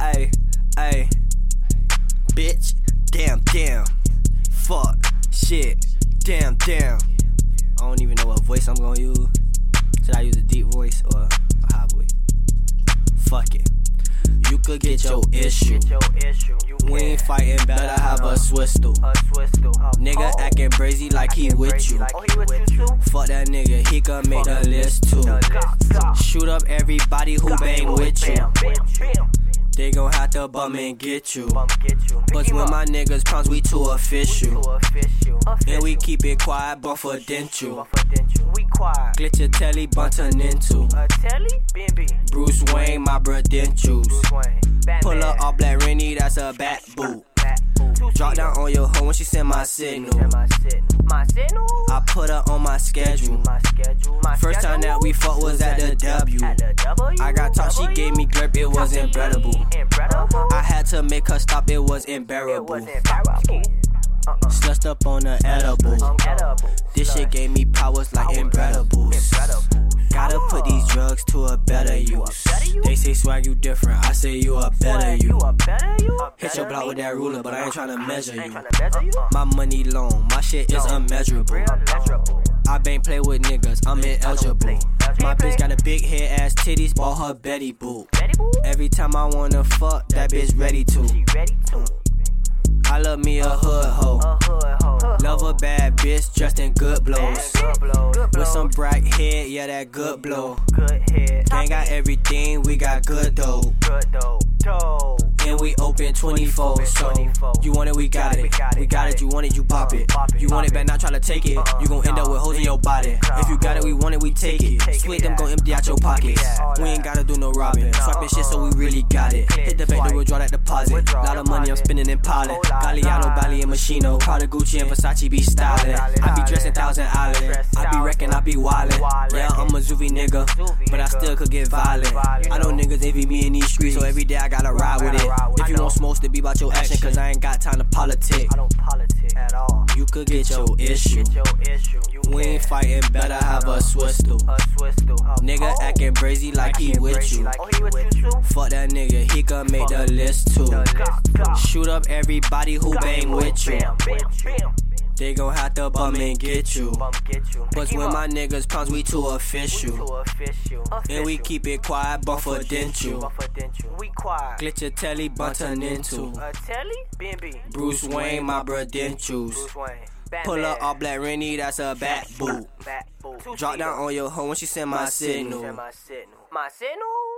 Ay, ay. Bitch, damn, damn. Fuck, shit, damn, damn. I don't even know what voice I'm gonna use. Should I use a deep voice or a high voice? Fuck it. You could get your issue. Get your issue. You We ain't fighting, better have a swistle. Nigga acting brazy like he with crazy you. like he with you. Fuck that nigga, he could make the list too. Shoot up everybody who bang with you. They gon' have to bum and get you. Bum, get you. But when my niggas comes, we too official. And we keep it quiet, but for dental. We quiet. Glitch your telly, buntin' into. A telly? Bruxe Wayne, my credentials. Pull up all black Rennie, that's a. Bat, boot. Drop down on your hoe when she send my signal. And my signal. My signal. I put her on my schedule. My schedule. My First time that we fucked was at the W. At the W. I taught, she gave me grip, it was incredible. I had to make her stop, it was unbearable. Slushed up on the edible. This shit gave me powers like incredibles. Gotta put these drugs to a better use. They say swag you different, I say you a better you. a better you. Hit your block with that ruler, but I ain't tryna measure you. tryna measure you. My money long, my shit is unmeasurable. I been play with niggas, I'm ineligible. My bitch got a big head ass titties, bought her Betty. Boo? Every time I wanna fuck, that bitch ready to. She ready to. I love me a hood hoe. A hood hoe. Love a bad bitch dressed in good blows. Good blow. Good blow. With some bright head, yeah, that good blow. good head. Gang got everything, we got good dough. We open 24, so you want it, we got it. We got it, you want it, you pop it. You want it, better not try to take it. You gon' end up with holes in your body. If you got we want it, we take it. Sweet them gon' empty out your pockets. We ain't gotta do no robbing. Swiping shit, so we really got it. Hit the bank to withdraw that deposit. Lot of money I'm spending in pilot. Galliano, Bally, and Moschino. Prada, Gucci, and Versace be styling. I be dressing Thousand Island. I be wrecking, I be wildin'. Yeah, I'm a Zuvi nigga, but I still could get violent. I know niggas envy me in these streets, so every day I gotta ride with it. If you want smokes to be about your action, cause I ain't got time to politic. I don't politic at all. You could get your issue. Get your issue. You We ain't fighting, better have a swistle. A. Nigga Oh. acting brazy like he with you. Like he with you. Fuck that nigga, he could make the list too. The list, go. Shoot up everybody who bang with you. They gon' have to bum and get you. Bum, get you. But when my niggas comes, we too official. And we keep it quiet, but for dental. Confidential. We quiet. Glitch your telly, buntin' into. Bruxe Wayne, my credentials. Pull up all black Rennie, that's a. Bat boot. Drop down on your hoe when she send my signal. My signal. My signal.